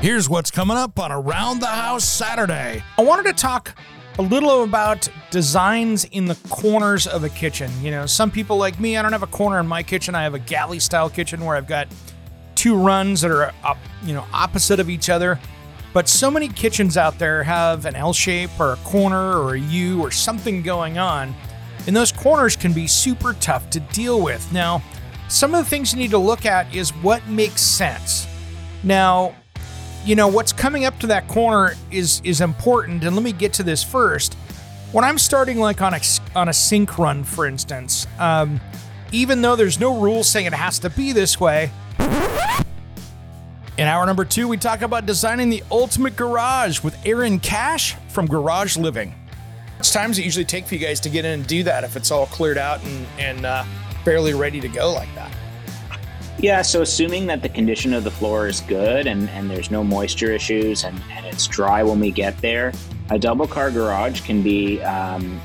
Here's what's coming up on Around the House Saturday. I wanted to talk a little about designs in the corners of a kitchen. You know, some people like me, I don't have a corner in my kitchen. I have a galley style kitchen where I've got two runs that are up, you know, opposite of each other. But so many kitchens out there have an L shape or a corner or a U or something going on. And those corners can be super tough to deal with. Now, some of the things you need to look at is what makes sense. Now, you know what's coming up to that corner is is important and let me get to this first. When i'm starting like on a on a sink run for instance um, even though there's no rule saying it has to be this way in hour number two we talk about designing the ultimate garage with aaron cash from garage living. It's times it usually take for you guys to get in and do that if it's all cleared out and and uh, barely ready to go like that yeah, so assuming that the condition of the floor is good and, and there's no moisture issues and, and it's dry when we get there, a double car garage can be um,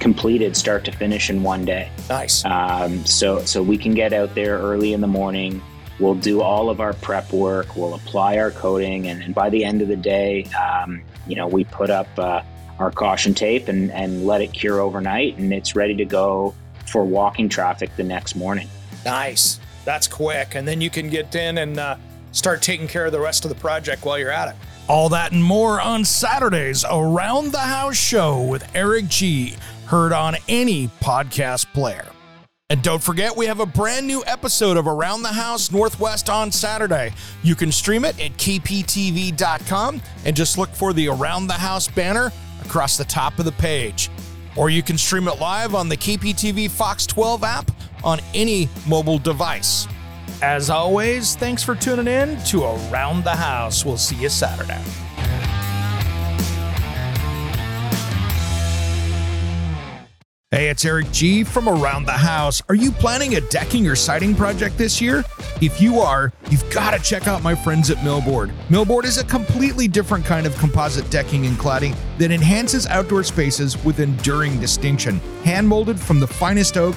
completed start to finish in one day. Nice. Um, so so we can get out there early in the morning. We'll do all of our prep work. We'll apply our coating, and, and by the end of the day, um, you know, we put up uh, our caution tape and, and let it cure overnight, and it's ready to go for walking traffic the next morning. Nice. That's quick. And then you can get in and uh, start taking care of the rest of the project while you're at it. All that and more on Saturdays Around the House Show with Eric G. Heard on any podcast player. And don't forget, we have a brand new episode of Around the House Northwest on Saturday. You can stream it at kptv.com and just look for the Around the House banner across the top of the page. Or you can stream it live on the KPTV Fox 12 app on any mobile device. As always, thanks for tuning in to Around the House. We'll see you Saturday. Hey, it's Eric G from Around the House. Are you planning a decking or siding project this year? If you are, you've got to check out my friends at Millboard. Millboard is a completely different kind of composite decking and cladding that enhances outdoor spaces with enduring distinction. Hand molded from the finest oak